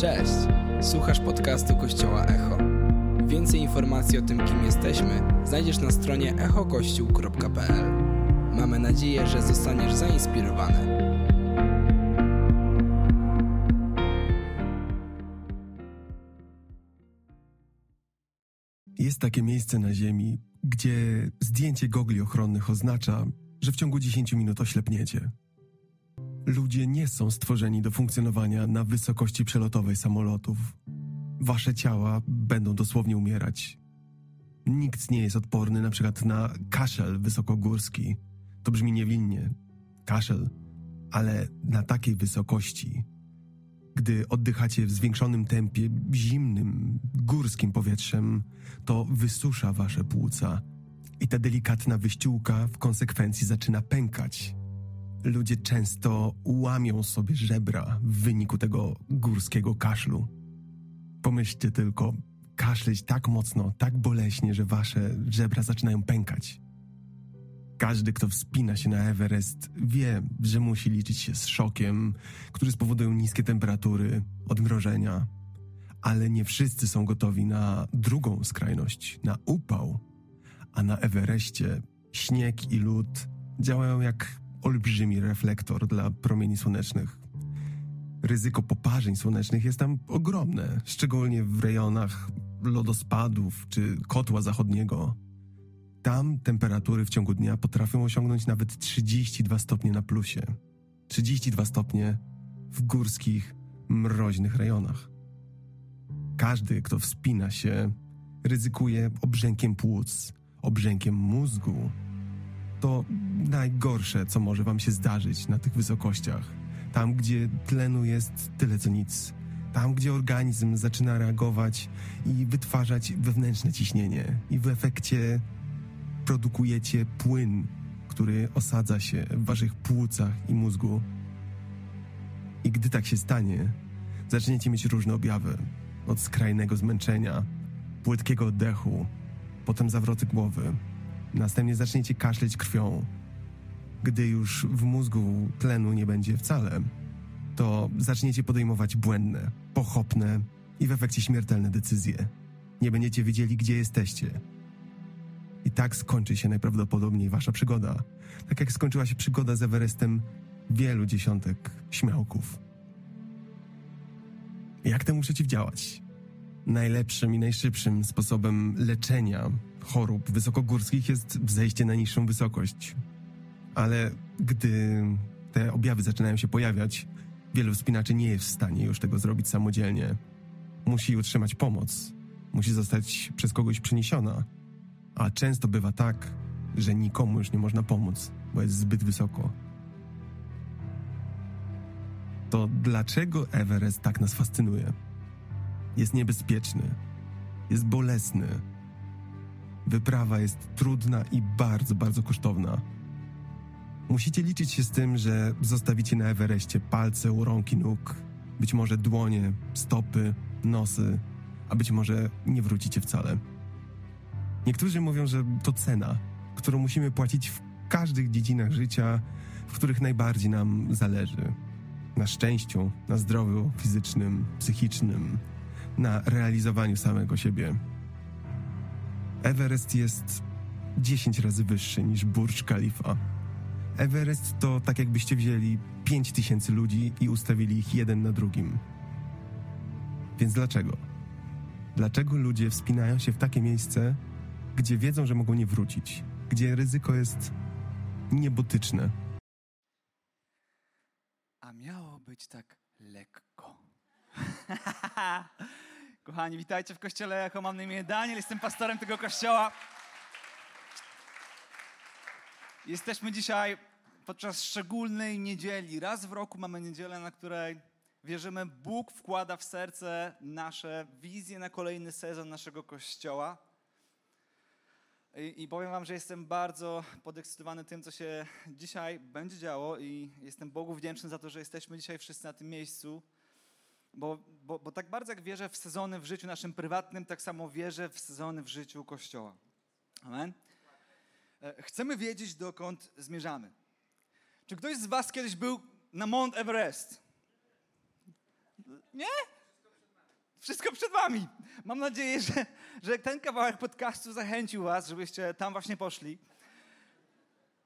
Cześć! Słuchasz podcastu Kościoła Echo. Więcej informacji o tym, kim jesteśmy, znajdziesz na stronie echokościół.pl. Mamy nadzieję, że zostaniesz zainspirowany. Jest takie miejsce na Ziemi, gdzie zdjęcie gogli ochronnych oznacza, że w ciągu 10 minut oślepniecie. Ludzie nie są stworzeni do funkcjonowania na wysokości przelotowej samolotów. Wasze ciała będą dosłownie umierać. Nikt nie jest odporny na przykład na kaszel wysokogórski. To brzmi niewinnie. Kaszel, ale na takiej wysokości. Gdy oddychacie w zwiększonym tempie zimnym, górskim powietrzem, to wysusza wasze płuca i ta delikatna wyściółka w konsekwencji zaczyna pękać. Ludzie często łamią sobie żebra w wyniku tego górskiego kaszlu. Pomyślcie tylko, kaszleć tak mocno, tak boleśnie, że wasze żebra zaczynają pękać. Każdy, kto wspina się na Everest, wie, że musi liczyć się z szokiem, który spowodują niskie temperatury, odmrożenia. Ale nie wszyscy są gotowi na drugą skrajność, na upał. A na Everestie śnieg i lód działają jak olbrzymi reflektor dla promieni słonecznych. Ryzyko poparzeń słonecznych jest tam ogromne, szczególnie w rejonach lodospadów czy kotła zachodniego. Tam temperatury w ciągu dnia potrafią osiągnąć nawet 32 stopnie na plusie. 32 stopnie w górskich, mroźnych rejonach. Każdy, kto wspina się, ryzykuje obrzękiem płuc, obrzękiem mózgu. To najgorsze, co może wam się zdarzyć na tych wysokościach. Tam, gdzie tlenu jest tyle co nic. Tam, gdzie organizm zaczyna reagować i wytwarzać wewnętrzne ciśnienie, i w efekcie produkujecie płyn, który osadza się w waszych płucach i mózgu. I gdy tak się stanie, zaczniecie mieć różne objawy. Od skrajnego zmęczenia, płytkiego oddechu, potem zawroty głowy. Następnie zaczniecie kaszleć krwią. Gdy już w mózgu tlenu nie będzie wcale, to zaczniecie podejmować błędne, pochopne i w efekcie śmiertelne decyzje. Nie będziecie wiedzieli, gdzie jesteście, i tak skończy się najprawdopodobniej wasza przygoda. Tak jak skończyła się przygoda z Everestem wielu dziesiątek śmiałków. Jak temu przeciwdziałać? Najlepszym i najszybszym sposobem leczenia chorób wysokogórskich jest zejście na niższą wysokość. Ale gdy te objawy zaczynają się pojawiać, wielu wspinaczy nie jest w stanie już tego zrobić samodzielnie. Musi utrzymać pomoc, musi zostać przez kogoś przeniesiona a często bywa tak, że nikomu już nie można pomóc, bo jest zbyt wysoko. To dlaczego Everest tak nas fascynuje? Jest niebezpieczny, jest bolesny. Wyprawa jest trudna i bardzo, bardzo kosztowna. Musicie liczyć się z tym, że zostawicie na Everestie palce u rąk i nóg, być może dłonie, stopy, nosy, a być może nie wrócicie wcale. Niektórzy mówią, że to cena, którą musimy płacić w każdych dziedzinach życia, w których najbardziej nam zależy. Na szczęściu, na zdrowiu fizycznym, psychicznym, na realizowaniu samego siebie. Everest jest 10 razy wyższy niż Burj Khalifa. Everest to tak jakbyście wzięli 5000 ludzi i ustawili ich jeden na drugim. Więc dlaczego? Dlaczego ludzie wspinają się w takie miejsce, gdzie wiedzą, że mogą nie wrócić, gdzie ryzyko jest niebotyczne. A miało być tak lekko. Kochani, witajcie w kościele Echo. Mam na imię Daniel, jestem pastorem tego kościoła. Jesteśmy dzisiaj podczas szczególnej niedzieli. Raz w roku mamy niedzielę, na której wierzymy, Bóg wkłada w serce nasze wizje na kolejny sezon naszego kościoła. I, I, powiem Wam, że jestem bardzo podekscytowany tym, co się dzisiaj będzie działo, i jestem Bogu wdzięczny za to, że jesteśmy dzisiaj wszyscy na tym miejscu. Bo, bo, bo tak bardzo jak wierzę w sezony w życiu naszym prywatnym, tak samo wierzę w sezony w życiu Kościoła. Amen. E, chcemy wiedzieć, dokąd zmierzamy. Czy ktoś z Was kiedyś był na Mount Everest? Nie? Wszystko przed wami. Mam nadzieję, że, że ten kawałek podcastu zachęcił was, żebyście tam właśnie poszli.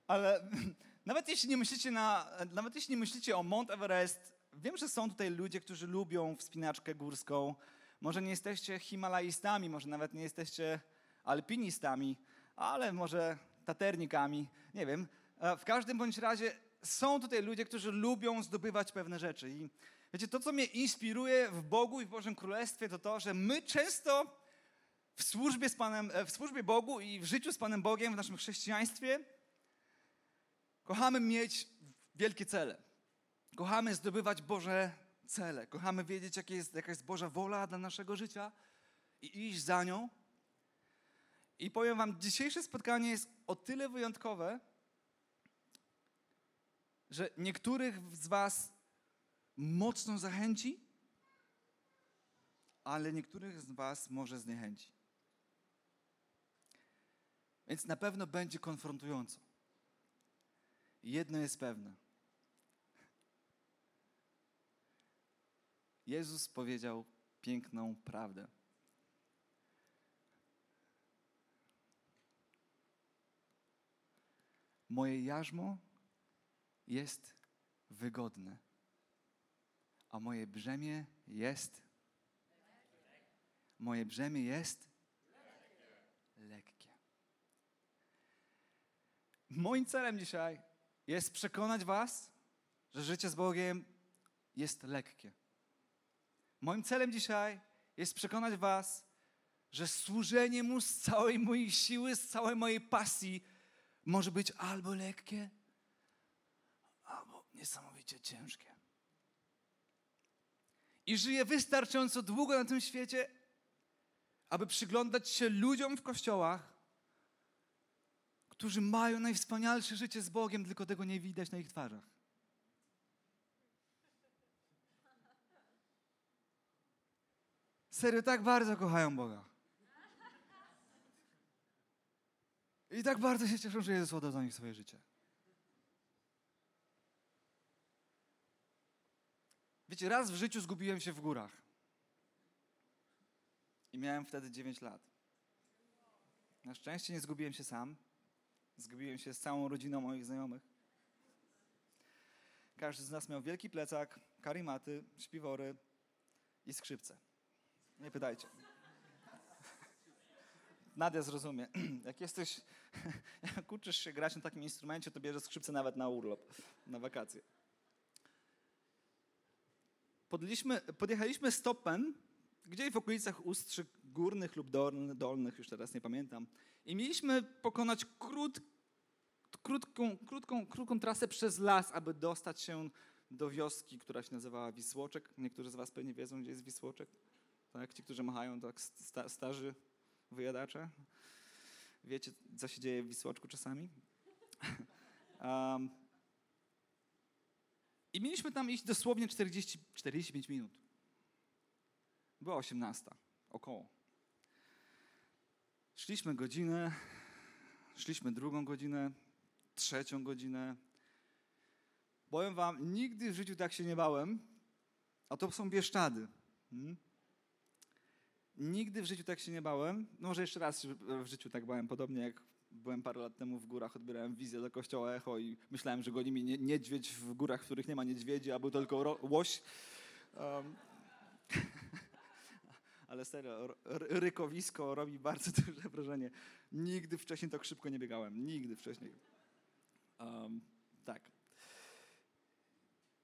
Ale nawet jeśli nie myślicie, na, nawet jeśli nie myślicie o Mount Everest, wiem, że są tutaj ludzie, którzy lubią wspinaczkę górską. Może nie jesteście himalajistami, może nawet nie jesteście alpinistami, ale może taternikami, nie wiem. E, w każdym bądź razie są tutaj ludzie, którzy lubią zdobywać pewne rzeczy. I wiecie, to, co mnie inspiruje w Bogu i w Bożym Królestwie, to to, że my często w służbie, z Panem, e, w służbie Bogu i w życiu z Panem Bogiem, w naszym chrześcijaństwie, kochamy mieć wielkie cele. Kochamy zdobywać Boże cele. Kochamy wiedzieć, jaka jest, jaka jest Boża wola dla naszego życia i iść za nią. I powiem Wam, dzisiejsze spotkanie jest o tyle wyjątkowe, że niektórych z Was mocno zachęci, ale niektórych z Was może zniechęci. Więc na pewno będzie konfrontująco. Jedno jest pewne. Jezus powiedział piękną prawdę. Moje jarzmo jest wygodne, a moje brzemię jest. Moje brzemię jest lekkie. Moim celem dzisiaj jest przekonać Was, że życie z Bogiem jest lekkie. Moim celem dzisiaj jest przekonać Was, że służenie Mu z całej mojej siły, z całej mojej pasji może być albo lekkie, albo niesamowicie ciężkie. I żyję wystarczająco długo na tym świecie, aby przyglądać się ludziom w kościołach, którzy mają najwspanialsze życie z Bogiem, tylko tego nie widać na ich twarzach. Serio, tak bardzo kochają Boga. I tak bardzo się cieszą, że Jezus oddał za nich swoje życie. Wiecie, raz w życiu zgubiłem się w górach. I miałem wtedy 9 lat. Na szczęście nie zgubiłem się sam. Zgubiłem się z całą rodziną moich znajomych. Każdy z nas miał wielki plecak, karimaty, śpiwory i skrzypce. Nie pytajcie. Nadia zrozumie. Jak jesteś, jak uczysz się grać na takim instrumencie, to bierzesz skrzypce nawet na urlop, na wakacje. Podliśmy, podjechaliśmy stopem, gdzieś w okolicach Ustrzyk Górnych lub Dolnych, już teraz nie pamiętam. I mieliśmy pokonać krót, krótką, krótką, krótką trasę przez las, aby dostać się do wioski, która się nazywała Wisłoczek. Niektórzy z was pewnie wiedzą, gdzie jest Wisłoczek. Tak, ci, którzy machają, tak sta, starzy wyjadacze. Wiecie, co się dzieje w Wisłoczku czasami? Um, I mieliśmy tam iść dosłownie 40, 45 minut. Była 18, około. Szliśmy godzinę, szliśmy drugą godzinę, trzecią godzinę. Powiem wam, nigdy w życiu tak się nie bałem, a to są Bieszczady. Hmm? Nigdy w życiu tak się nie bałem. No może jeszcze raz w życiu tak bałem, podobnie jak byłem parę lat temu w górach, odbierałem wizję do kościoła Echo i myślałem, że goni mi niedźwiedź w górach, w których nie ma niedźwiedzi, a był tylko łoś. Um. Ale serio, rykowisko robi bardzo duże wrażenie. Nigdy wcześniej tak szybko nie biegałem. Nigdy wcześniej. Um, tak.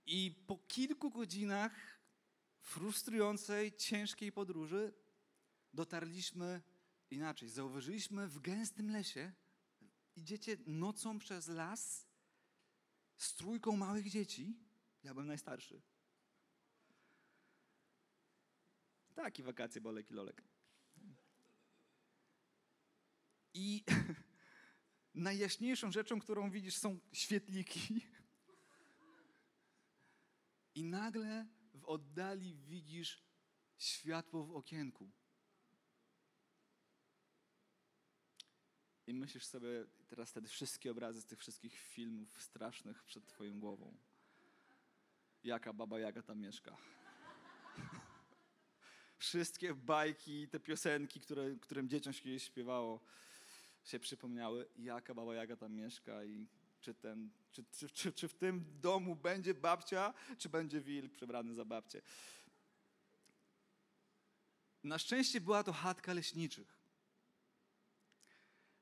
I po kilku godzinach frustrującej, ciężkiej podróży dotarliśmy inaczej. Zauważyliśmy w gęstym lesie, idziecie nocą przez las z trójką małych dzieci. Ja byłem najstarszy. Taki wakacje, bolek i lolek. I najjaśniejszą rzeczą, którą widzisz, są świetliki. I nagle w oddali widzisz światło w okienku. I myślisz sobie teraz wtedy wszystkie obrazy z tych wszystkich filmów strasznych przed twoją głową. Jaka baba Jaga tam mieszka. wszystkie bajki, te piosenki, które, którym dzieciom się kiedyś śpiewało, się przypomniały, jaka Baba Jaga tam mieszka i czy, ten, czy, czy, czy, czy w tym domu będzie babcia, czy będzie wilk przebrany za babcię. Na szczęście była to chatka leśniczych.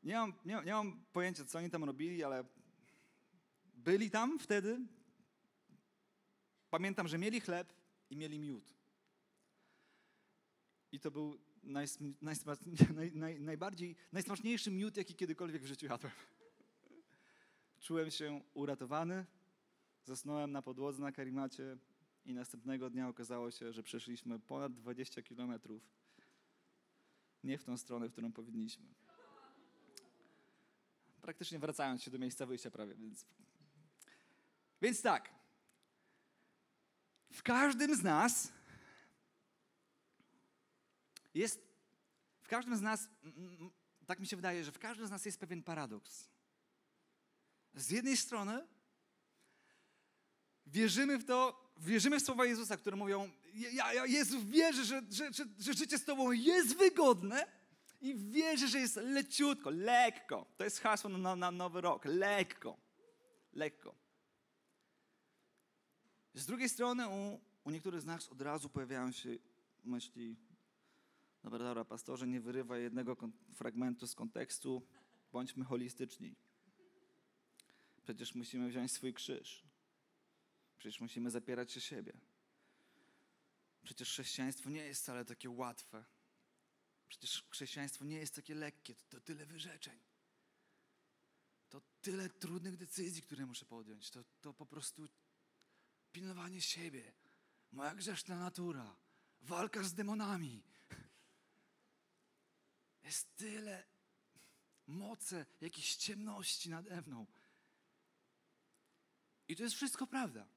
Nie mam, nie, nie mam pojęcia, co oni tam robili, ale byli tam wtedy. Pamiętam, że mieli chleb i mieli miód. I to był najs, najs, naj, naj, najbardziej, najsmaczniejszy miód, jaki kiedykolwiek w życiu jadłem. Czułem się uratowany, zasnąłem na podłodze na karimacie i następnego dnia okazało się, że przeszliśmy ponad 20 kilometrów nie w tą stronę, w którą powinniśmy. Praktycznie wracając się do miejsca wyjścia prawie, więc... Więc tak, w każdym z nas jest, w każdym z nas, tak mi się wydaje, że w każdym z nas jest pewien paradoks. Z jednej strony wierzymy w to, wierzymy w słowa Jezusa, które mówią, ja, ja wierzę, że, że, że, że życie z Tobą jest wygodne i wierzę, że jest leciutko, lekko. To jest hasło na, na nowy rok, lekko, lekko. Z drugiej strony u, u niektórych z nas od razu pojawiają się myśli, dobra, dobra, pastorze, nie wyrywaj jednego fragmentu z kontekstu, bądźmy holistyczni. Przecież musimy wziąć swój krzyż. Przecież musimy zapierać się siebie. Przecież chrześcijaństwo nie jest wcale takie łatwe. Przecież chrześcijaństwo nie jest takie lekkie. To, to tyle wyrzeczeń. To tyle trudnych decyzji, które muszę podjąć. To, to po prostu pilnowanie siebie. Moja grzeszna natura. Walka z demonami. Jest tyle mocy, jakiejś ciemności nade mną. I to jest wszystko prawda.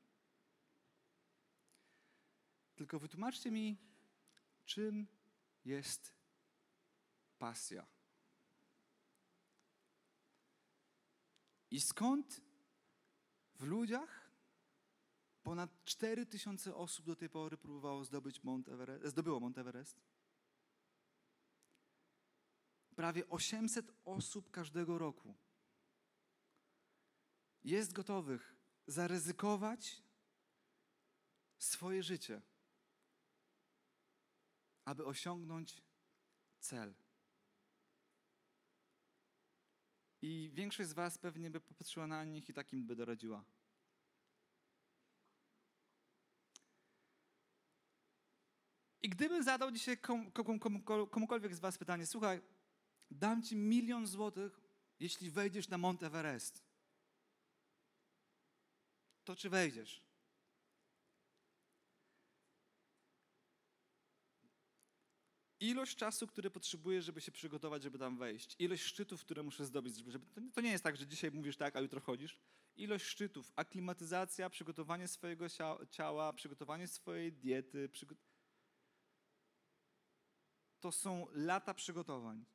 Tylko wytłumaczcie mi, czym jest pasja. I skąd w ludziach ponad 4 tysiące osób do tej pory próbowało zdobyć Mount Everest, zdobyło Mount Everest? Prawie 800 osób każdego roku jest gotowych zaryzykować swoje życie, aby osiągnąć cel. I większość z Was pewnie by popatrzyła na nich i takim by doradziła. I gdybym zadał dzisiaj kom, kom, kom, komukolwiek z Was pytanie, słuchaj, dam Ci milion złotych, jeśli wejdziesz na Mount Everest to czy wejdziesz? Ilość czasu, który potrzebuję, żeby się przygotować, żeby tam wejść. Ilość szczytów, które muszę zdobyć. Żeby, to nie jest tak, że dzisiaj mówisz tak, a jutro chodzisz. Ilość szczytów, aklimatyzacja, przygotowanie swojego ciała, przygotowanie swojej diety. Przygo... To są lata przygotowań.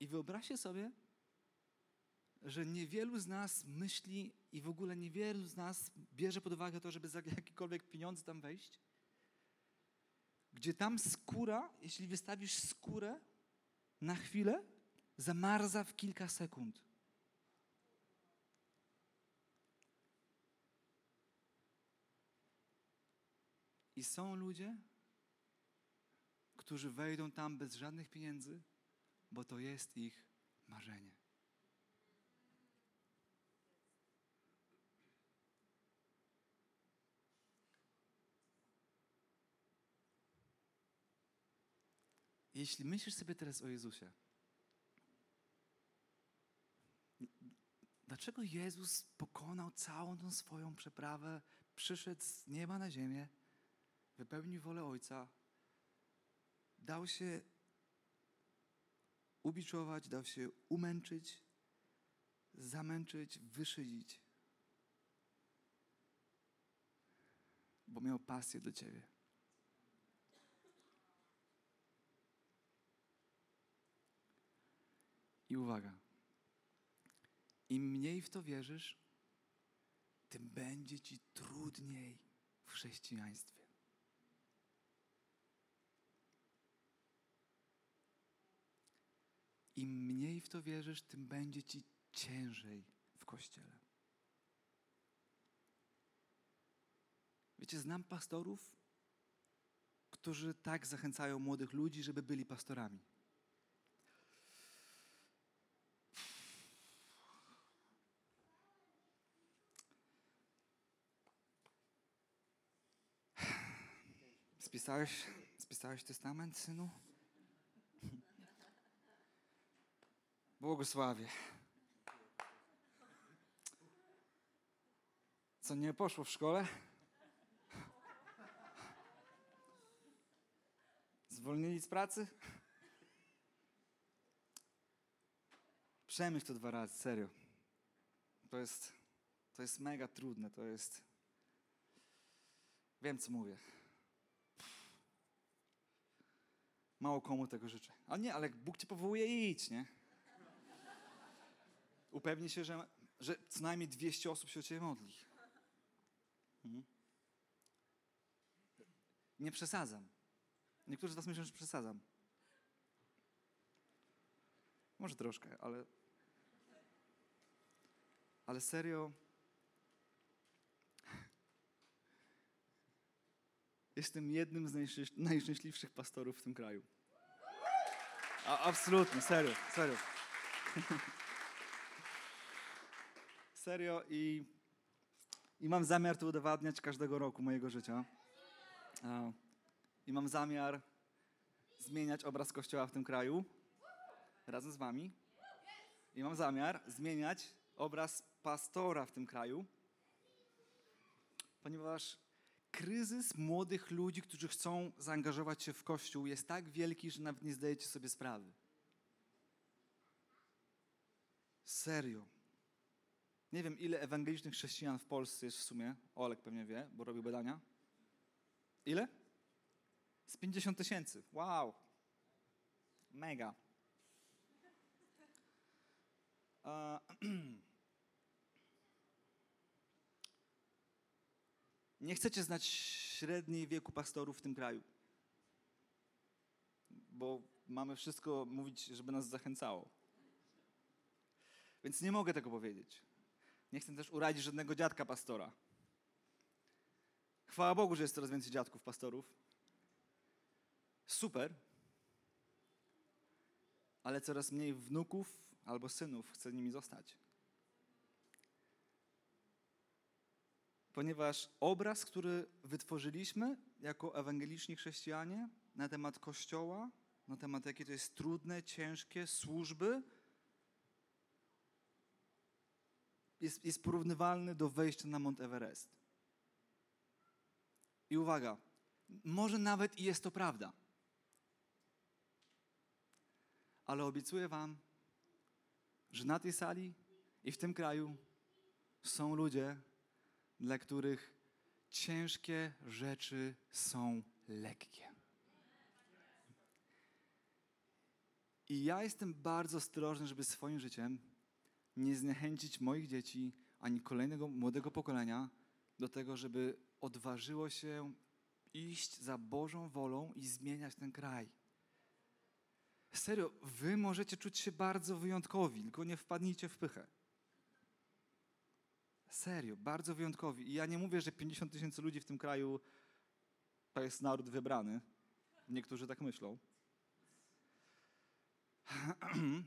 I wyobraźcie sobie, że niewielu z nas myśli i w ogóle niewielu z nas bierze pod uwagę to, żeby za jakiekolwiek pieniądze tam wejść. Gdzie tam skóra, jeśli wystawisz skórę na chwilę, zamarza w kilka sekund. I są ludzie, którzy wejdą tam bez żadnych pieniędzy, bo to jest ich marzenie. Jeśli myślisz sobie teraz o Jezusie, dlaczego Jezus pokonał całą tą swoją przeprawę, przyszedł z nieba na ziemię, wypełnił wolę Ojca, dał się ubiczować, dał się umęczyć, zamęczyć, wyszydzić, bo miał pasję do Ciebie. I uwaga, im mniej w to wierzysz, tym będzie ci trudniej w chrześcijaństwie. Im mniej w to wierzysz, tym będzie ci ciężej w kościele. Wiecie, znam pastorów, którzy tak zachęcają młodych ludzi, żeby byli pastorami. Spisałeś, spisałeś testament, synu? Błogosławie. Co nie poszło w szkole? Zwolnili z pracy? Przemyśl to dwa razy, serio. To jest, to jest mega trudne, to jest... Wiem, co mówię. Mało komu tego życzę. A nie, ale Bóg cię powołuje, idź, nie? Upewnij się, że, że co najmniej 200 osób się o ciebie modli. Mhm. Nie przesadzam. Niektórzy z was myślą, że przesadzam. Może troszkę, ale... Ale serio... Jestem jednym z najszczęś- najszczęśliwszych pastorów w tym kraju. A, absolutnie, serio, serio. serio i, i mam zamiar to udowadniać każdego roku mojego życia. I mam zamiar zmieniać obraz Kościoła w tym kraju razem z wami. I mam zamiar zmieniać obraz pastora w tym kraju, ponieważ kryzys młodych ludzi, którzy chcą zaangażować się w Kościół, jest tak wielki, że nawet nie zdajecie sobie sprawy. Serio. Nie wiem, ile ewangelicznych chrześcijan w Polsce jest w sumie. Olek pewnie wie, bo robił badania. Ile? Z 50 tysięcy. Wow. Mega. A, Nie chcecie znać średniej wieku pastorów w tym kraju. Bo mamy wszystko mówić, żeby nas zachęcało. Więc nie mogę tego powiedzieć. Nie chcę też urazić żadnego dziadka pastora. Chwała Bogu, że jest coraz więcej dziadków pastorów. Super. Ale coraz mniej wnuków albo synów chce nimi zostać. Ponieważ obraz, który wytworzyliśmy jako ewangeliczni chrześcijanie na temat Kościoła, na temat jakie to jest trudne, ciężkie służby, jest, jest porównywalny do wejścia na Mount Everest. I uwaga, może nawet i jest to prawda. Ale obiecuję Wam, że na tej sali i w tym kraju są ludzie, dla których ciężkie rzeczy są lekkie. I ja jestem bardzo ostrożny, żeby swoim życiem nie zniechęcić moich dzieci ani kolejnego młodego pokolenia do tego, żeby odważyło się iść za Bożą wolą i zmieniać ten kraj. Serio, wy możecie czuć się bardzo wyjątkowi, tylko nie wpadnijcie w pychę. Serio, bardzo wyjątkowi. I ja nie mówię, że 50 tysięcy ludzi w tym kraju to jest naród wybrany. Niektórzy tak myślą.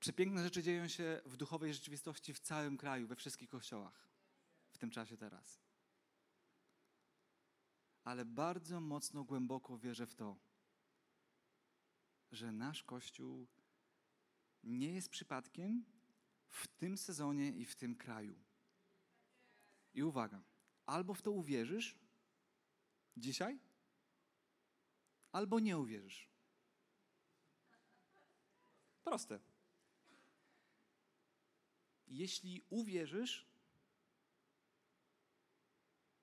Przepiękne rzeczy dzieją się w duchowej rzeczywistości w całym kraju, we wszystkich kościołach w tym czasie teraz. Ale bardzo mocno, głęboko wierzę w to, że nasz Kościół nie jest przypadkiem w tym sezonie i w tym kraju. I uwaga, albo w to uwierzysz dzisiaj, albo nie uwierzysz. Proste. Jeśli uwierzysz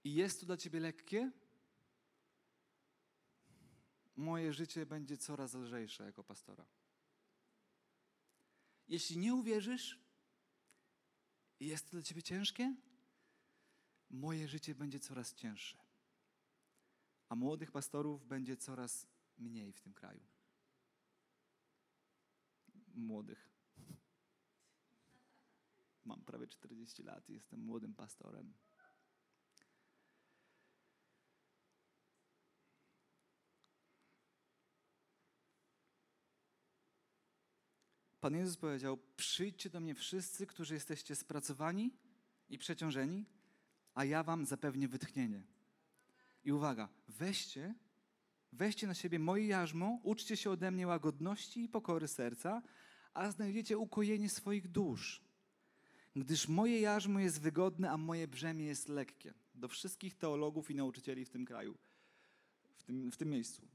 i jest to dla ciebie lekkie, moje życie będzie coraz lżejsze jako pastora. Jeśli nie uwierzysz i jest to dla ciebie ciężkie, moje życie będzie coraz cięższe. A młodych pastorów będzie coraz mniej w tym kraju. młodych. Mam prawie 40 lat i jestem młodym pastorem. Pan Jezus powiedział: Przyjdźcie do mnie wszyscy, którzy jesteście spracowani i przeciążeni, a ja wam zapewnię wytchnienie. I uwaga, weźcie, weźcie na siebie moje jarzmo, uczcie się ode mnie łagodności i pokory serca, a znajdziecie ukojenie swoich dusz. Gdyż moje jarzmo jest wygodne, a moje brzemię jest lekkie. Do wszystkich teologów i nauczycieli w tym kraju, w tym, w tym miejscu.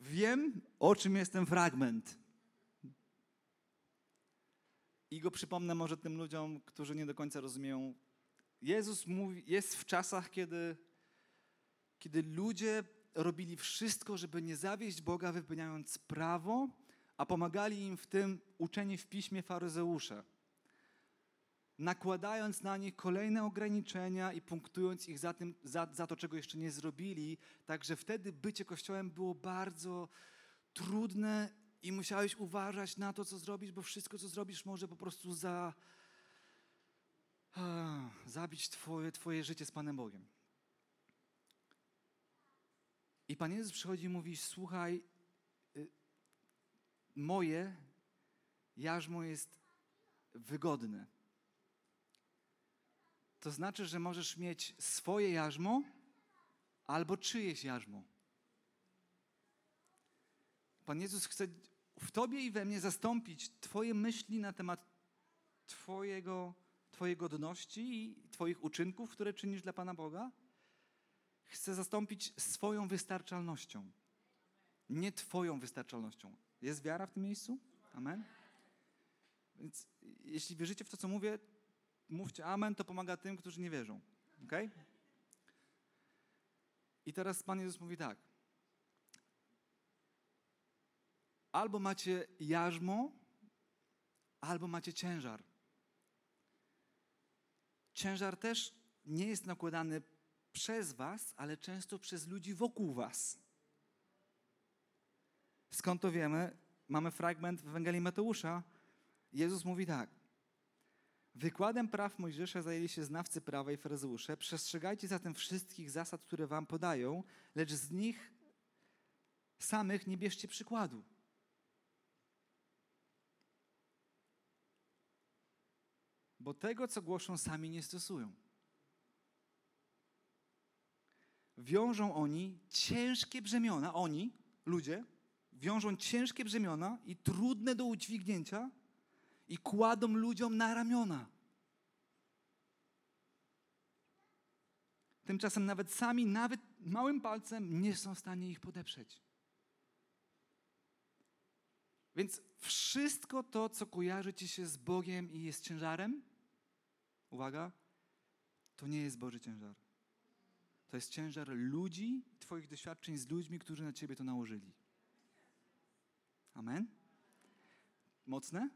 Wiem, o czym jest ten fragment. I go przypomnę może tym ludziom, którzy nie do końca rozumieją. Jezus mówi, jest w czasach, kiedy, kiedy ludzie robili wszystko, żeby nie zawieść Boga, wypełniając prawo, a pomagali im w tym uczeni w piśmie faryzeusze. Nakładając na nich kolejne ograniczenia i punktując ich za, tym, za, za to, czego jeszcze nie zrobili. Także wtedy bycie Kościołem było bardzo trudne i musiałeś uważać na to, co zrobisz, bo wszystko, co zrobisz, może po prostu za, a, zabić twoje, twoje życie z Panem Bogiem. I Pan Jezus przychodzi i mówi: Słuchaj, y, moje jarzmo jest wygodne. To znaczy, że możesz mieć swoje jarzmo albo czyjeś jarzmo. Pan Jezus chce w Tobie i we mnie zastąpić Twoje myśli na temat Twojego, Twojej godności i Twoich uczynków, które czynisz dla Pana Boga. Chce zastąpić swoją wystarczalnością, nie Twoją wystarczalnością. Jest wiara w tym miejscu? Amen? Więc jeśli wierzycie w to, co mówię, mówcie amen, to pomaga tym, którzy nie wierzą. Ok? I teraz Pan Jezus mówi tak. Albo macie jarzmo, albo macie ciężar. Ciężar też nie jest nakładany przez Was, ale często przez ludzi wokół Was. Skąd to wiemy? Mamy fragment w Ewangelii Mateusza. Jezus mówi tak. Wykładem praw Mojżesza zajęli się znawcy prawa i faryzeusze. Przestrzegajcie zatem wszystkich zasad, które wam podają, lecz z nich samych nie bierzcie przykładu. Bo tego, co głoszą, sami nie stosują. Wiążą oni ciężkie brzemiona, oni, ludzie, wiążą ciężkie brzemiona i trudne do udźwignięcia i kładą ludziom na ramiona. Tymczasem nawet sami, nawet małym palcem nie są w stanie ich podeprzeć. Więc wszystko to, co kojarzy ci się z Bogiem i jest ciężarem, uwaga, to nie jest Boży ciężar. To jest ciężar ludzi, Twoich doświadczeń z ludźmi, którzy na Ciebie to nałożyli. Amen? Mocne?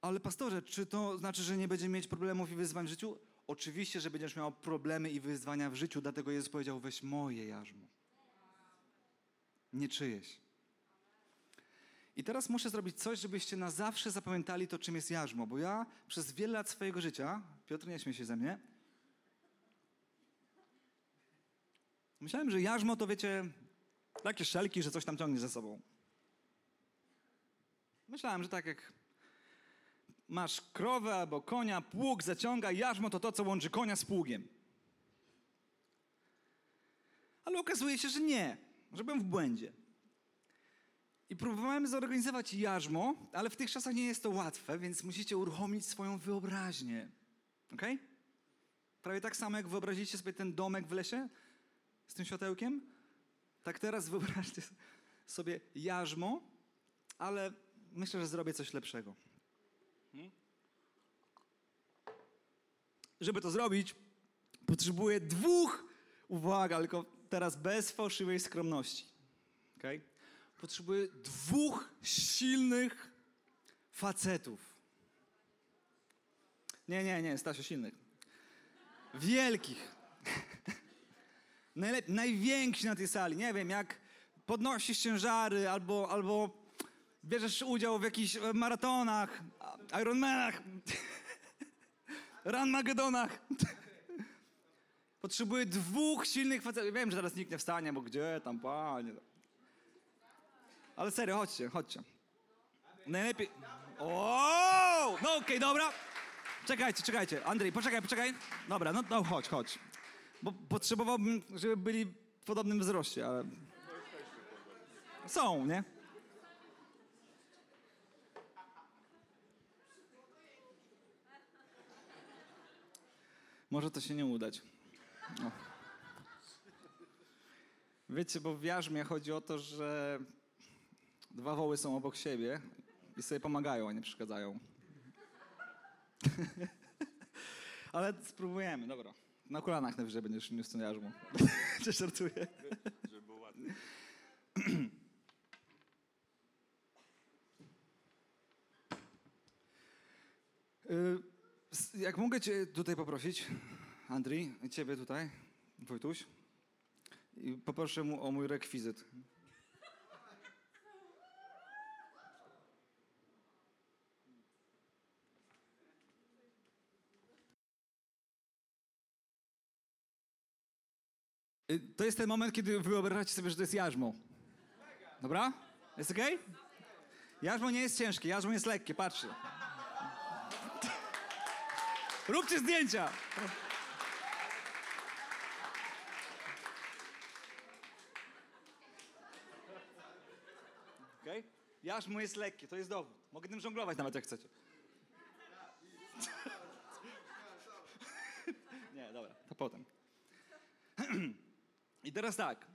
Ale pastorze, czy to znaczy, że nie będziemy mieć problemów i wyzwań w życiu? Oczywiście, że będziesz miał problemy i wyzwania w życiu, dlatego Jezus powiedział: weź moje jarzmo. Nie czyjeś. I teraz muszę zrobić coś, żebyście na zawsze zapamiętali to, czym jest jarzmo, bo ja przez wiele lat swojego życia, Piotr nie śmie się ze mnie, myślałem, że jarzmo to wiecie, takie szelki, że coś tam ciągnie ze sobą. Myślałem, że tak jak masz krowę albo konia, pług zaciąga, jarzmo to to, co łączy konia z pługiem. Ale okazuje się, że nie, że byłem w błędzie. I próbowałem zorganizować jarzmo, ale w tych czasach nie jest to łatwe, więc musicie uruchomić swoją wyobraźnię. Ok? Prawie tak samo, jak wyobrazicie sobie ten domek w lesie z tym światełkiem. Tak teraz wyobraźcie sobie jarzmo, ale myślę, że zrobię coś lepszego. Hmm? Żeby to zrobić, potrzebuję dwóch, uwaga, tylko teraz bez fałszywej skromności. Okay? Potrzebuję dwóch silnych facetów. Nie, nie, nie, Stasio, silnych. Wielkich. Najlep- najwięksi na tej sali. Nie wiem, jak podnosisz ciężary albo, albo bierzesz udział w jakichś e, maratonach, Ironmanach, Ranmagedonach. Potrzebuję dwóch silnych facetów. Wiem, że teraz nikt nie wstanie, bo gdzie tam, panie. Ale serio, chodźcie, chodźcie. Najlepiej... O! No okej, dobra. Czekajcie, czekajcie. Andrzej, poczekaj, poczekaj. Dobra, no, no chodź, chodź. Bo potrzebowałbym, żeby byli w podobnym wzroście, ale... Są, nie? Może to się nie udać. No. Wiecie, bo w jarzmie chodzi o to, że dwa woły są obok siebie i sobie pomagają, a nie przeszkadzają. Ale spróbujemy, dobra. Na kolanach najwyżej będziesz niósł ten jarzmo. Czy żartuję? Żeby było ładnie. Y, Jak mogę cię tutaj poprosić, Andrii, ciebie tutaj, Wojtuś, i poproszę mu o mój rekwizyt. To jest ten moment, kiedy wyobraźcie sobie, że to jest jarzmo. Dobra? Jest okej? Jarzmo nie jest ciężkie, jarzmo jest lekkie, patrzcie. Róbcie zdjęcia! Okej? Jarzmo jest lekkie, to jest dowód. Mogę tym żonglować nawet jak chcecie. Nie, dobra, to potem. I teraz tak.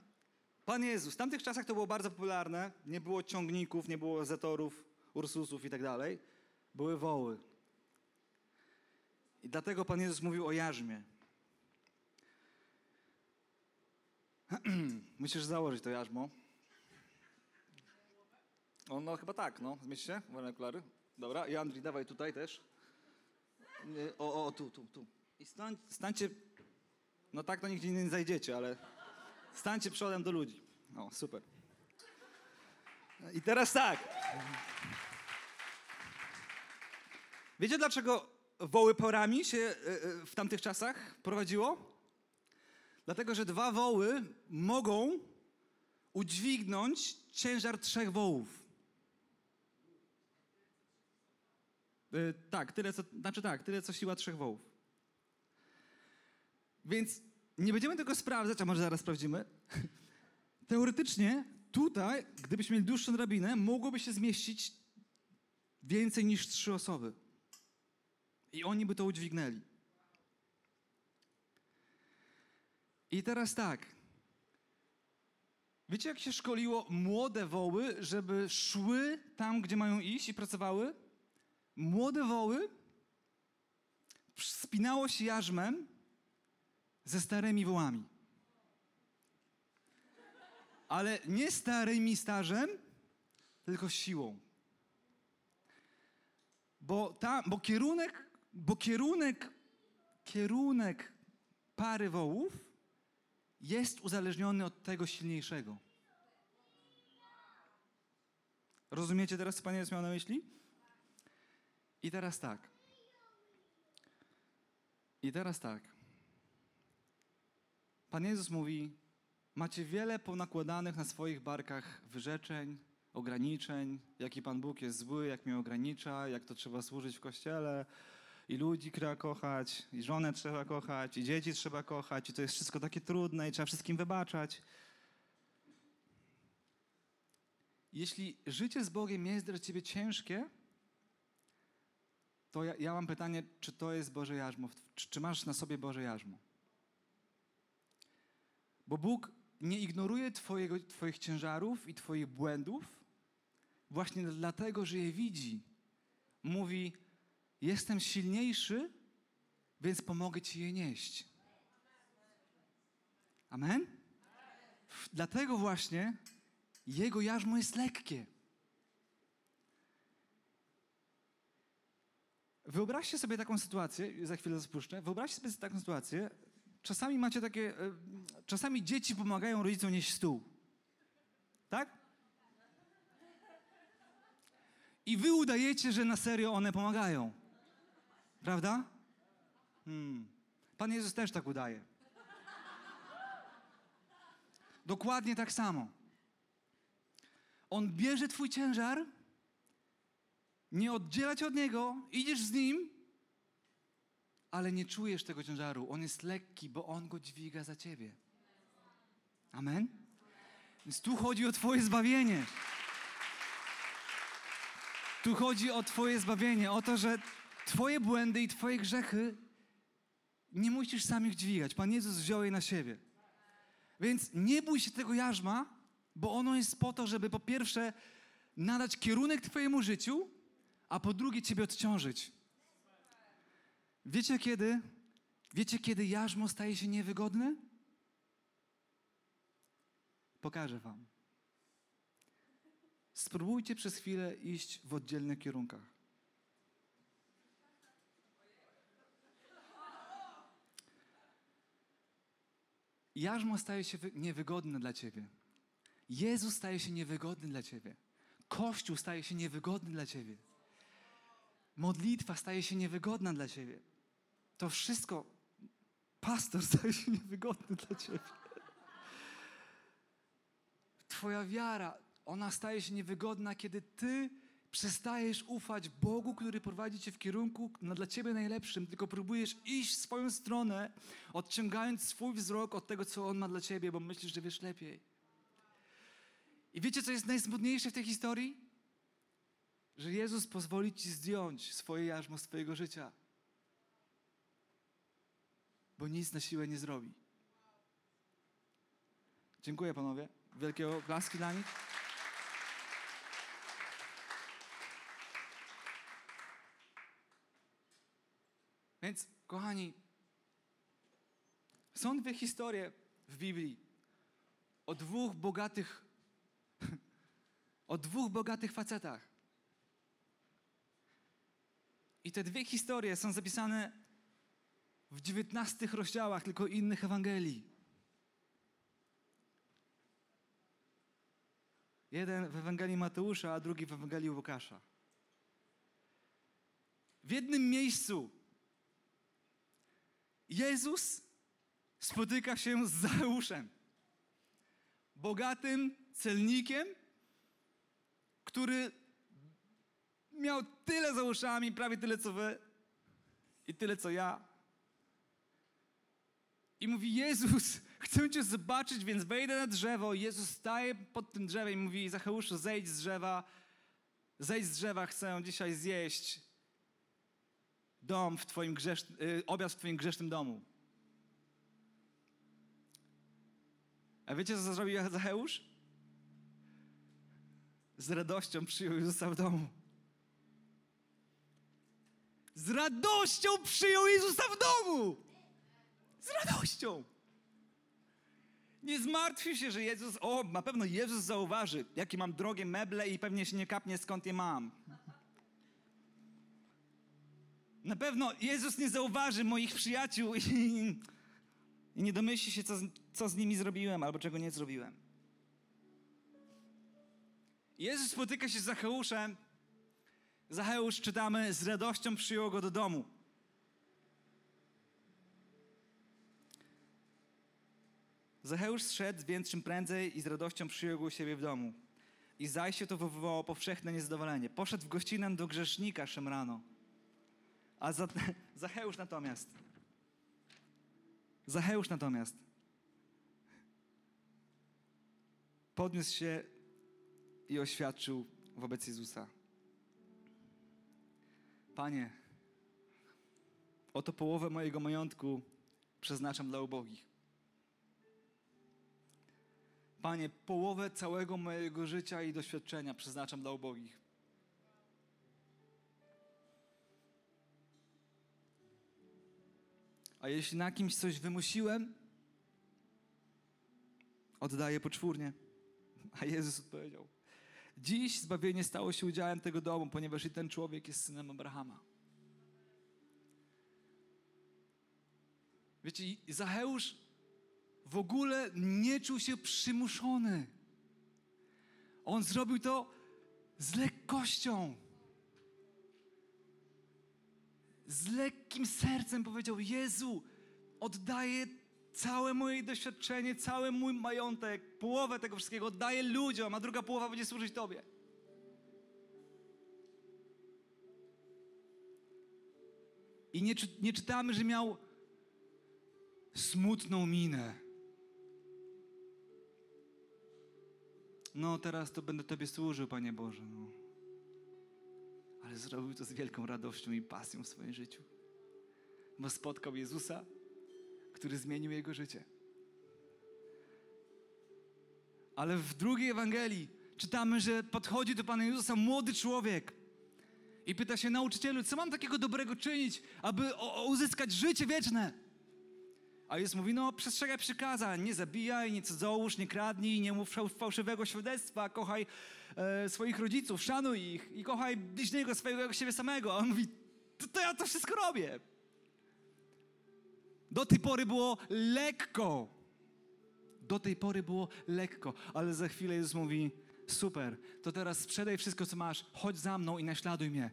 Pan Jezus, w tamtych czasach to było bardzo popularne. Nie było ciągników, nie było zetorów, ursusów i tak dalej. Były woły. I dlatego Pan Jezus mówił o jarzmie. Musisz założyć to jarzmo. O, no chyba tak, no. Zmieść się? Wolne okulary. Dobra, i Andrzej, dawaj tutaj też. O, o, tu, tu, tu. I stań, stańcie... No tak to nigdzie nie zajdziecie, ale stańcie przodem do ludzi. O, super. I teraz tak. Wiecie dlaczego woły porami się e, e, w tamtych czasach prowadziło? Dlatego, że dwa woły mogą udźwignąć ciężar trzech wołów. E, Tak, tyle co, znaczy tak, tyle co siła trzech wołów. Więc nie będziemy tego sprawdzać, a może zaraz sprawdzimy. Teoretycznie tutaj, gdybyśmy mieli dłuższą drabinę, mogłoby się zmieścić więcej niż trzy osoby. I oni by to udźwignęli. I teraz tak. Wiecie, jak się szkoliło młode woły, żeby szły tam, gdzie mają iść i pracowały? Młode woły spinało się jarzmem ze starymi wołami. Ale nie starymi starzem, tylko siłą. Bo, ta, bo kierunek, bo kierunek, kierunek pary wołów jest uzależniony od tego silniejszego. Rozumiecie teraz, co Pan Jezus miał na myśli? I teraz tak. I teraz tak. Pan Jezus mówi: Macie wiele ponakładanych na swoich barkach wyrzeczeń, ograniczeń, jaki Pan Bóg jest zły, jak mnie ogranicza, jak to trzeba służyć w kościele, i ludzi trzeba kochać, i żonę trzeba kochać, i dzieci trzeba kochać, i to jest wszystko takie trudne, i trzeba wszystkim wybaczać. Jeśli życie z Bogiem jest dla ciebie ciężkie, to ja, ja mam pytanie, czy to jest Boże jarzmo, czy, czy masz na sobie Boże jarzmo? Bo Bóg nie ignoruje twojego, Twoich ciężarów i Twoich błędów, właśnie dlatego, że je widzi. Mówi: Jestem silniejszy, więc pomogę Ci je nieść. Amen? Dlatego właśnie Jego jarzmo jest lekkie. Wyobraźcie sobie taką sytuację, za chwilę spuszczę. Wyobraźcie sobie taką sytuację. Czasami macie takie. e, Czasami dzieci pomagają rodzicom nieść stół. Tak? I wy udajecie, że na serio one pomagają. Prawda? Hmm. Pan Jezus też tak udaje. Dokładnie tak samo. On bierze twój ciężar, nie oddziela cię od niego, idziesz z nim, ale nie czujesz tego ciężaru. On jest lekki, bo on go dźwiga za ciebie. Amen? Więc tu chodzi o Twoje zbawienie. Tu chodzi o Twoje zbawienie, o to, że Twoje błędy i Twoje grzechy nie musisz sam ich dźwigać. Pan Jezus wziął je na siebie. Więc nie bój się tego jarzma, bo ono jest po to, żeby po pierwsze nadać kierunek Twojemu życiu, a po drugie Ciebie odciążyć. Wiecie kiedy? Wiecie kiedy jarzmo staje się niewygodne? Pokażę Wam. Spróbujcie przez chwilę iść w oddzielnych kierunkach. Jarzmo staje się niewygodne dla Ciebie. Jezus staje się niewygodny dla Ciebie. Kościół staje się niewygodny dla Ciebie. Modlitwa staje się niewygodna dla Ciebie. To wszystko, pastor staje się niewygodny dla Ciebie. Twoja wiara, ona staje się niewygodna, kiedy Ty przestajesz ufać Bogu, który prowadzi Cię w kierunku no, dla Ciebie najlepszym, tylko próbujesz iść w swoją stronę, odciągając swój wzrok od tego, co On ma dla Ciebie, bo myślisz, że wiesz lepiej. I wiecie, co jest najsmutniejsze w tej historii? Że Jezus pozwoli Ci zdjąć swoje jarzmo z Twojego życia. Bo nic na siłę nie zrobi. Dziękuję panowie. Wielkie oklaski dla nich. Więc, kochani, są dwie historie w Biblii o dwóch bogatych, o dwóch bogatych facetach. I te dwie historie są zapisane w dziewiętnastych rozdziałach tylko innych Ewangelii. Jeden w Ewangelii Mateusza, a drugi w Ewangelii Łukasza. W jednym miejscu Jezus spotyka się z Zacheuszem, bogatym celnikiem, który miał tyle za uszami, prawie tyle co wy i tyle co ja. I mówi, Jezus, chcę Cię zobaczyć, więc wejdę na drzewo. Jezus staje pod tym drzewem i mówi, Zacheuszu, zejdź z drzewa, zejdź z drzewa, chcę dzisiaj zjeść dom w twoim grzesz... Y, obiad w Twoim grzesznym domu. A wiecie, co zrobił Zacheusz? Z radością przyjął Jezusa w domu. Z radością przyjął Jezusa w domu! Z radością! Nie zmartwił się, że Jezus, o, na pewno Jezus zauważy, jakie mam drogie meble i pewnie się nie kapnie, skąd je mam. Na pewno Jezus nie zauważy moich przyjaciół i, i nie domyśli się, co, co z nimi zrobiłem albo czego nie zrobiłem. Jezus spotyka się z Zacheuszem. Zacheusz, czytamy, z radością przyjął go do domu. Zacheusz zszedł więc czym prędzej i z radością przyjął go u siebie w domu. I zajście to wywołało powszechne niezadowolenie. Poszedł w gościnę do grzesznika Szemrano. A za, Zacheusz natomiast, Zacheusz natomiast podniósł się i oświadczył wobec Jezusa. Panie, oto połowę mojego majątku przeznaczam dla ubogich. Panie, połowę całego mojego życia i doświadczenia przeznaczam dla ubogich. A jeśli na kimś coś wymusiłem, oddaję poczwórnie. A Jezus odpowiedział: Dziś zbawienie stało się udziałem tego domu, ponieważ i ten człowiek jest synem Abrahama. Wiecie, Zacheusz w ogóle nie czuł się przymuszony. On zrobił to z lekkością. z lekkim sercem powiedział: Jezu, oddaję całe moje doświadczenie, cały mój majątek, połowę tego wszystkiego oddaję ludziom, a druga połowa będzie służyć Tobie. I nie, nie czytamy, że miał smutną minę. No, teraz to będę Tobie służył, Panie Boże. No. Ale zrobił to z wielką radością i pasją w swoim życiu. Bo spotkał Jezusa, który zmienił jego życie. Ale w drugiej Ewangelii czytamy, że podchodzi do Pana Jezusa młody człowiek i pyta się nauczycielu, co mam takiego dobrego czynić, aby uzyskać życie wieczne? A Jezus mówi, no przestrzegaj przykazań, nie zabijaj, nie cudzołóż, nie kradnij, nie mów fałszywego świadectwa, kochaj e, swoich rodziców, szanuj ich i kochaj bliźniego swojego jak siebie samego. A on mówi, to, to ja to wszystko robię. Do tej pory było lekko. Do tej pory było lekko, ale za chwilę Jezus mówi, super, to teraz sprzedaj wszystko, co masz, chodź za mną i naśladuj mnie.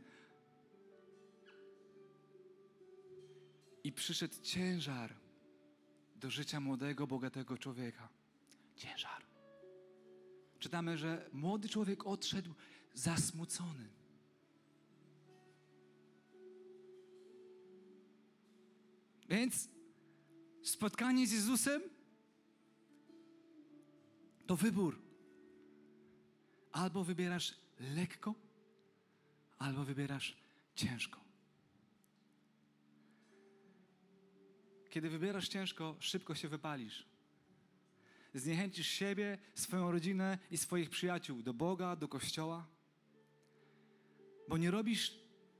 I przyszedł ciężar do życia młodego, bogatego człowieka. Ciężar. Czytamy, że młody człowiek odszedł zasmucony. Więc spotkanie z Jezusem to wybór. Albo wybierasz lekko, albo wybierasz ciężko. Kiedy wybierasz ciężko, szybko się wypalisz. Zniechęcisz siebie, swoją rodzinę i swoich przyjaciół do Boga, do Kościoła. Bo nie robisz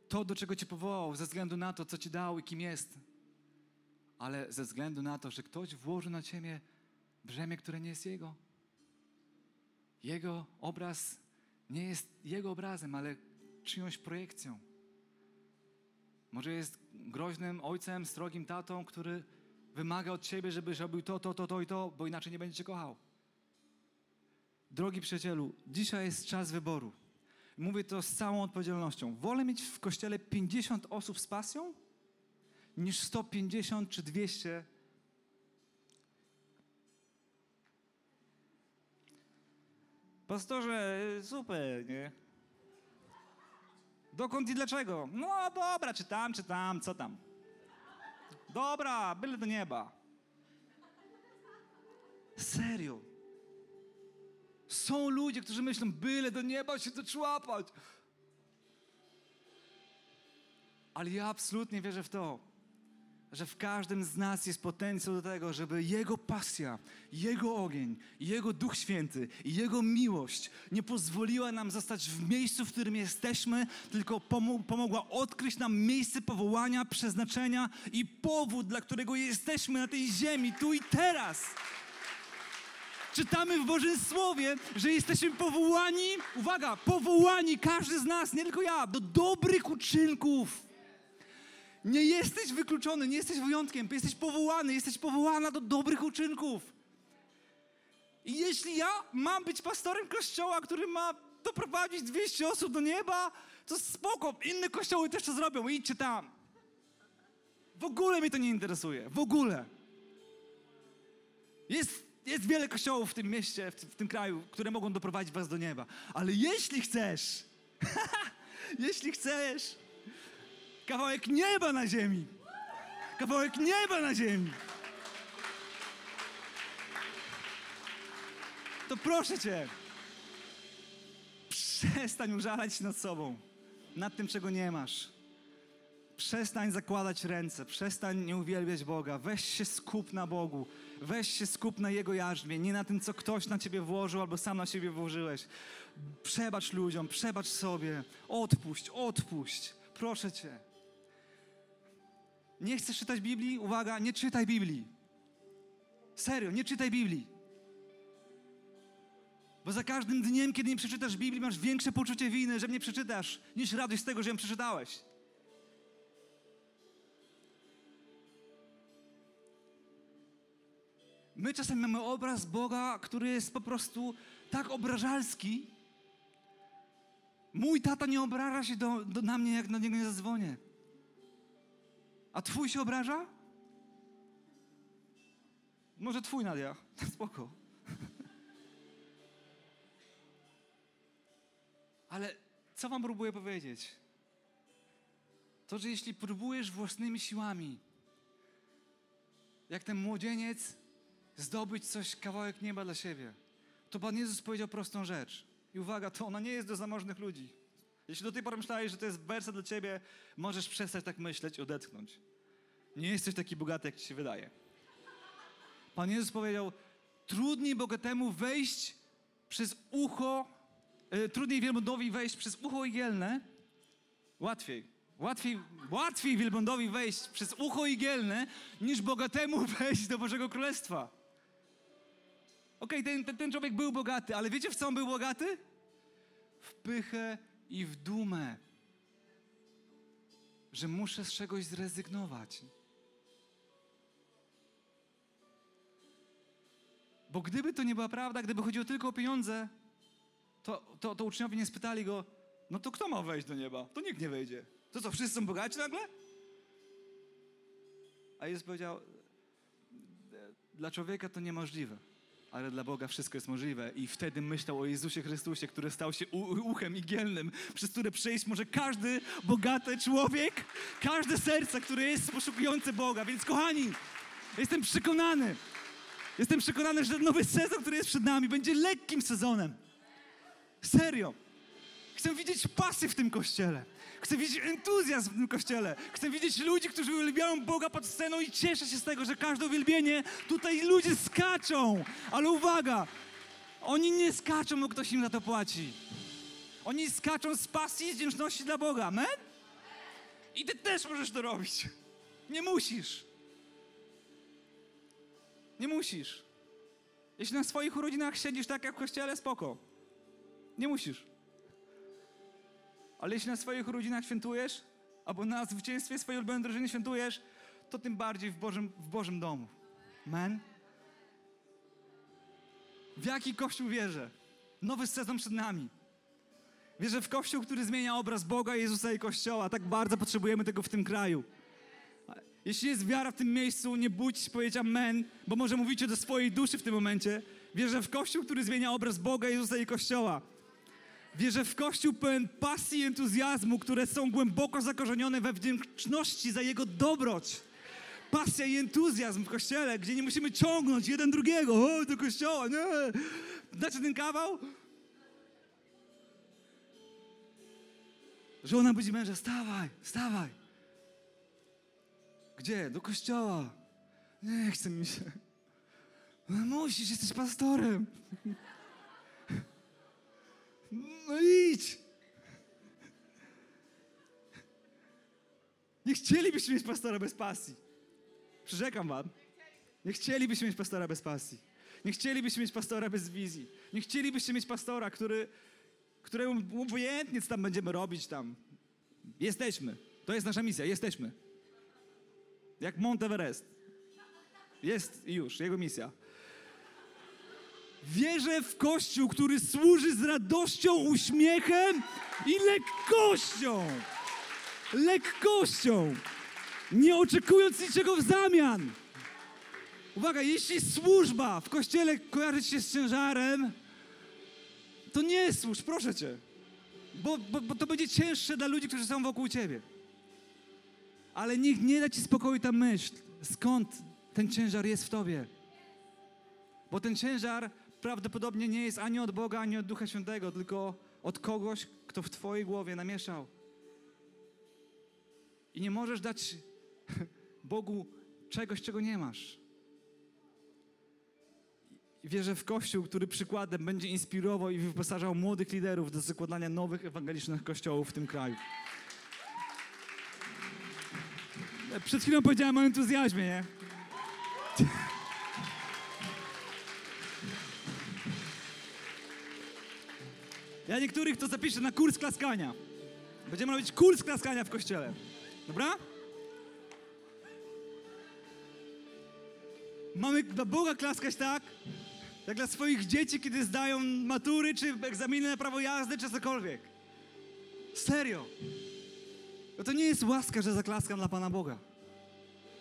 to, do czego Cię powołał, ze względu na to, co Ci dał i kim jest, ale ze względu na to, że ktoś włożył na Ciebie brzemię, które nie jest Jego. Jego obraz nie jest Jego obrazem, ale czyjąś projekcją. Może jest groźnym ojcem, strogim tatą, który wymaga od ciebie, żebyś robił to, to, to, to i to, bo inaczej nie będzie cię kochał. Drogi przyjacielu, dzisiaj jest czas wyboru. Mówię to z całą odpowiedzialnością. Wolę mieć w kościele 50 osób z pasją, niż 150 czy 200 Pastorze, super, nie? Dokąd i dlaczego? No dobra, czy tam, czy tam, co tam? Dobra, byle do nieba. Serio. Są ludzie, którzy myślą, byle do nieba się doczłapać. Ale ja absolutnie wierzę w to, że w każdym z nas jest potencjał do tego, żeby Jego pasja, Jego ogień, Jego Duch Święty i Jego miłość nie pozwoliła nam zostać w miejscu, w którym jesteśmy, tylko pomogła odkryć nam miejsce powołania, przeznaczenia i powód, dla którego jesteśmy na tej ziemi, tu i teraz. Czytamy w Bożym Słowie, że jesteśmy powołani, uwaga, powołani, każdy z nas, nie tylko ja, do dobrych uczynków nie jesteś wykluczony, nie jesteś wyjątkiem. Jesteś powołany, jesteś powołana do dobrych uczynków. I jeśli ja mam być pastorem kościoła, który ma doprowadzić 200 osób do nieba, to spoko, inne kościoły też to zrobią, idźcie tam. W ogóle mnie to nie interesuje, w ogóle. Jest, jest wiele kościołów w tym mieście, w, w tym kraju, które mogą doprowadzić was do nieba. Ale jeśli chcesz, jeśli chcesz, Kawałek nieba na ziemi. Kawałek nieba na ziemi. To proszę cię, przestań użalać się nad sobą, nad tym, czego nie masz. Przestań zakładać ręce, przestań nie uwielbiać Boga. Weź się skup na Bogu, weź się skup na Jego jarzmie, nie na tym, co ktoś na ciebie włożył albo sam na siebie włożyłeś. Przebacz ludziom, przebacz sobie, odpuść, odpuść. Proszę cię. Nie chcesz czytać Biblii? Uwaga, nie czytaj Biblii. Serio, nie czytaj Biblii. Bo za każdym dniem, kiedy nie przeczytasz Biblii, masz większe poczucie winy, że nie przeczytasz, niż radość z tego, że ją przeczytałeś. My czasem mamy obraz Boga, który jest po prostu tak obrażalski. Mój tata nie obraża się do, do, na mnie, jak na niego nie zadzwonię. A twój się obraża? Może twój, Nadia. Spoko. Ale co wam próbuję powiedzieć? To, że jeśli próbujesz własnymi siłami, jak ten młodzieniec, zdobyć coś, kawałek nieba dla siebie, to Pan Jezus powiedział prostą rzecz. I uwaga, to ona nie jest do zamożnych ludzi. Jeśli do tej pory myślałeś, że to jest werset dla ciebie, możesz przestać tak myśleć odetchnąć. Nie jesteś taki bogaty, jak ci się wydaje. Pan Jezus powiedział, trudniej bogatemu wejść przez ucho, e, trudniej wielbłądowi wejść przez ucho igielne, łatwiej. Łatwiej, łatwiej wielbłądowi wejść przez ucho igielne, niż bogatemu wejść do Bożego Królestwa. Okej, ten, ten, ten człowiek był bogaty, ale wiecie w co on był bogaty? W pychę i w dumę. Że muszę z czegoś zrezygnować. Bo gdyby to nie była prawda, gdyby chodziło tylko o pieniądze, to, to, to uczniowie nie spytali go, no to kto ma wejść do nieba? To nikt nie wejdzie. To co, wszyscy są bogaci nagle? A Jezus powiedział, dla człowieka to niemożliwe, ale dla Boga wszystko jest możliwe. I wtedy myślał o Jezusie Chrystusie, który stał się uchem igielnym, przez które przejść może każdy bogaty człowiek, każde serce, które jest poszukujące Boga. Więc kochani, jestem przekonany, jestem przekonany, że ten nowy sezon, który jest przed nami, będzie lekkim sezonem. Serio. Chcę widzieć pasję w tym kościele. Chcę widzieć entuzjazm w tym kościele. Chcę widzieć ludzi, którzy uwielbiają Boga pod sceną i cieszę się z tego, że każde uwielbienie tutaj ludzie skaczą. Ale uwaga, oni nie skaczą, bo ktoś im za to płaci. Oni skaczą z pasji i z wdzięczności dla Boga. Amen? I ty też możesz to robić. Nie musisz. Nie musisz. Jeśli na swoich urodzinach siedzisz tak jak w kościele, spoko. Nie musisz. Ale jeśli na swoich urodzinach świętujesz, albo na zwycięstwie swojej ulubionej drużyny świętujesz, to tym bardziej w Bożym, w Bożym domu. Amen. W jaki Kościół wierzę? Nowy sezon przed nami. Wierzę w Kościół, który zmienia obraz Boga, Jezusa i Kościoła. Tak bardzo potrzebujemy tego w tym kraju. Jeśli jest wiara w tym miejscu, nie bójcie się powiedzieć amen, bo może mówicie do swojej duszy w tym momencie. Wierzę w Kościół, który zmienia obraz Boga, Jezusa i Kościoła. Wierzę w Kościół pełen pasji i entuzjazmu, które są głęboko zakorzenione we wdzięczności za Jego dobroć. Pasja i entuzjazm w Kościele, gdzie nie musimy ciągnąć jeden drugiego. O, do Kościoła, nie. Znacie ten kawał? Żona budzi męża, wstawaj, wstawaj. Gdzie? Do kościoła. Nie chce mi się. No musisz, jesteś pastorem. No idź. Nie chcielibyśmy mieć pastora bez pasji. Przyrzekam wam. Nie chcielibyśmy mieć pastora bez pasji. Nie chcielibyśmy mieć pastora bez wizji. Nie chcielibyście mieć pastora, który, któremu obojętnie co tam będziemy robić tam. Jesteśmy. To jest nasza misja. Jesteśmy. Jak Mount Everest. Jest i już, jego misja. Wierzę w Kościół, który służy z radością, uśmiechem i lekkością. Lekkością. Nie oczekując niczego w zamian. Uwaga, jeśli służba w kościele kojarzy się z ciężarem, to nie służ, proszę cię. Bo, bo, bo to będzie cięższe dla ludzi, którzy są wokół ciebie. Ale nikt nie da ci spokoju ta myśl, skąd ten ciężar jest w tobie. Bo ten ciężar prawdopodobnie nie jest ani od Boga, ani od Ducha Świętego, tylko od kogoś, kto w twojej głowie namieszał. I nie możesz dać Bogu czegoś, czego nie masz. Wierzę w Kościół, który przykładem będzie inspirował i wyposażał młodych liderów do zakładania nowych ewangelicznych kościołów w tym kraju. Przed chwilą powiedziałem o entuzjazmie, nie? Ja niektórych to zapiszę na kurs klaskania. Będziemy robić kurs klaskania w kościele. Dobra? Mamy dla Boga klaskać tak, jak dla swoich dzieci, kiedy zdają matury, czy egzaminy na prawo jazdy, czy cokolwiek. Serio. No to nie jest łaska, że zaklaskam dla Pana Boga.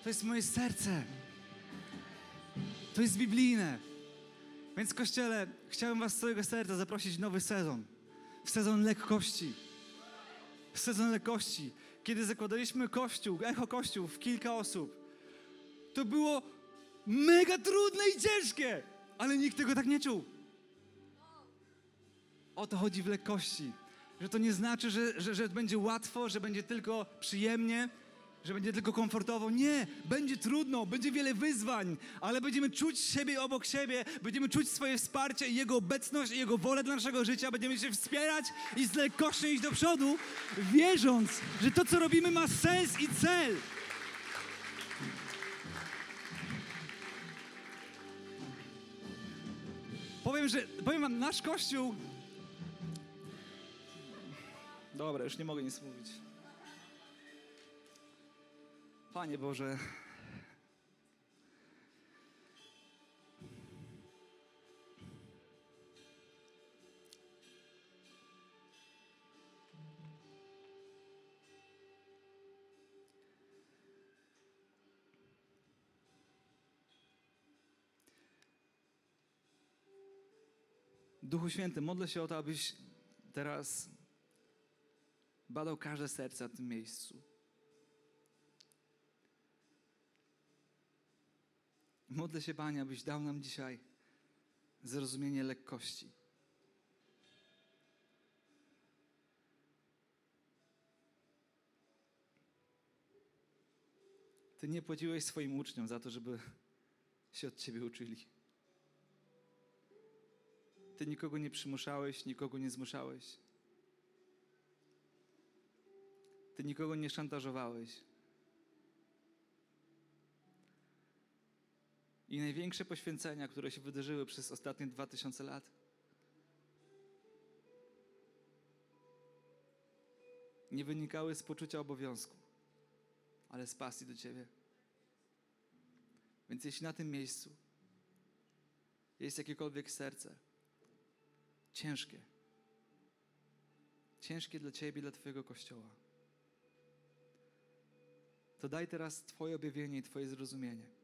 To jest moje serce. To jest biblijne. Więc Kościele, chciałem Was z całego serca zaprosić w nowy sezon. W sezon lekkości. W sezon lekkości. Kiedy zakładaliśmy Kościół, Echo Kościół w kilka osób, to było mega trudne i ciężkie, ale nikt tego tak nie czuł. O to chodzi w lekkości. Że to nie znaczy, że, że, że będzie łatwo, że będzie tylko przyjemnie, że będzie tylko komfortowo. Nie, będzie trudno, będzie wiele wyzwań, ale będziemy czuć siebie obok siebie, będziemy czuć swoje wsparcie i Jego obecność i Jego wolę dla naszego życia, będziemy się wspierać i z lekkością iść do przodu, wierząc, że to, co robimy, ma sens i cel. Powiem, że powiem wam, nasz kościół. Dobra, już nie mogę nic mówić. Panie Boże. Duchu Święty, modlę się o to, abyś teraz badał każde serce w tym miejscu. Modlę się, Panie, abyś dał nam dzisiaj zrozumienie lekkości. Ty nie płaciłeś swoim uczniom za to, żeby się od Ciebie uczyli. Ty nikogo nie przymuszałeś, nikogo nie zmuszałeś. Ty nikogo nie szantażowałeś. I największe poświęcenia, które się wydarzyły przez ostatnie dwa tysiące lat, nie wynikały z poczucia obowiązku, ale z pasji do Ciebie. Więc jeśli na tym miejscu jest jakiekolwiek serce, ciężkie, ciężkie dla Ciebie, dla Twojego Kościoła, to daj teraz Twoje objawienie i Twoje zrozumienie.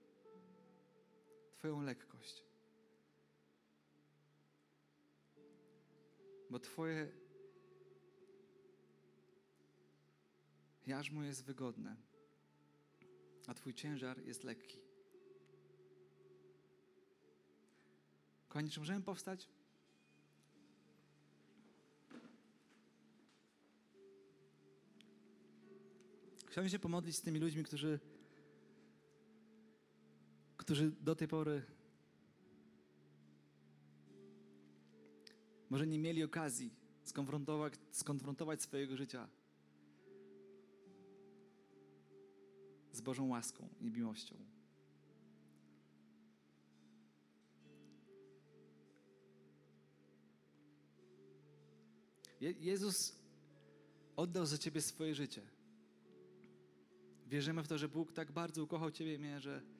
Twoją lekkość. Bo Twoje jarzmo jest wygodne, a Twój ciężar jest lekki. Kochani, czy możemy powstać? Chciałbym się pomodlić z tymi ludźmi, którzy którzy do tej pory może nie mieli okazji skonfrontować, skonfrontować swojego życia z Bożą łaską i miłością. Je Jezus oddał za Ciebie swoje życie. Wierzymy w to, że Bóg tak bardzo ukochał Ciebie i mnie, że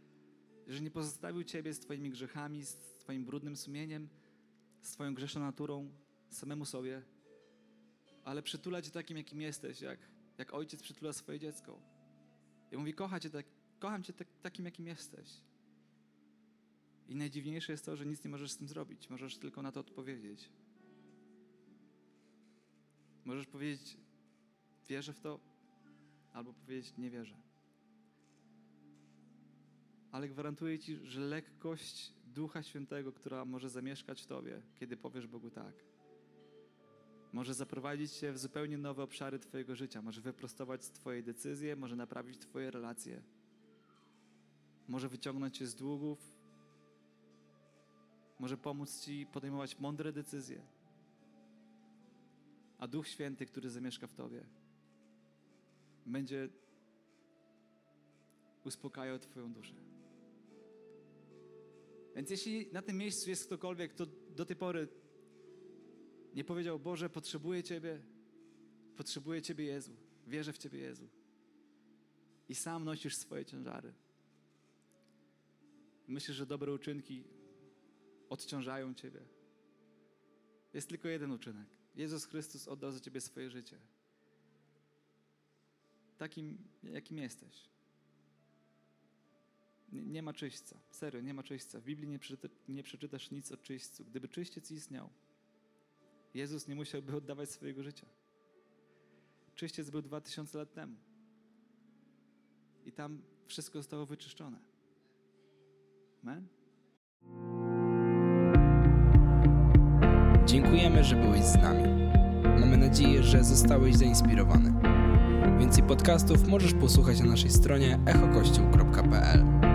że nie pozostawił Ciebie z Twoimi grzechami, z Twoim brudnym sumieniem, z Twoją grzeszną naturą, samemu sobie, ale przytula Cię takim, jakim jesteś, jak, jak ojciec przytula swoje dziecko. I mówi, kocha cię tak, kocham Cię tak, takim, jakim jesteś. I najdziwniejsze jest to, że nic nie możesz z tym zrobić. Możesz tylko na to odpowiedzieć. Możesz powiedzieć, wierzę w to, albo powiedzieć, nie wierzę ale gwarantuję Ci, że lekkość Ducha Świętego, która może zamieszkać w Tobie, kiedy powiesz Bogu tak, może zaprowadzić Cię w zupełnie nowe obszary Twojego życia, może wyprostować Twoje decyzje, może naprawić Twoje relacje, może wyciągnąć Cię z długów, może pomóc Ci podejmować mądre decyzje. A Duch Święty, który zamieszka w Tobie, będzie uspokajał Twoją duszę. Więc jeśli na tym miejscu jest ktokolwiek, kto do tej pory nie powiedział, Boże, potrzebuję Ciebie, potrzebuję Ciebie, Jezu, wierzę w Ciebie, Jezu. I sam nosisz swoje ciężary. Myślisz, że dobre uczynki odciążają Ciebie. Jest tylko jeden uczynek. Jezus Chrystus oddał za Ciebie swoje życie. Takim, jakim jesteś. Nie, ma czyśćca. Serio, nie ma czyśćca. W Biblii nie, przeczyta, nie przeczytasz nic o czyśćcu. Gdyby czyściec istniał, Jezus nie musiałby oddawać swojego życia. Czyściec był dwa tysiące lat temu. I tam wszystko zostało wyczyszczone. Amen? Dziękujemy, że byłeś z nami. Mamy nadzieję, że zostałeś zainspirowany. Więcej podcastów możesz posłuchać na naszej stronie echokościół.pl.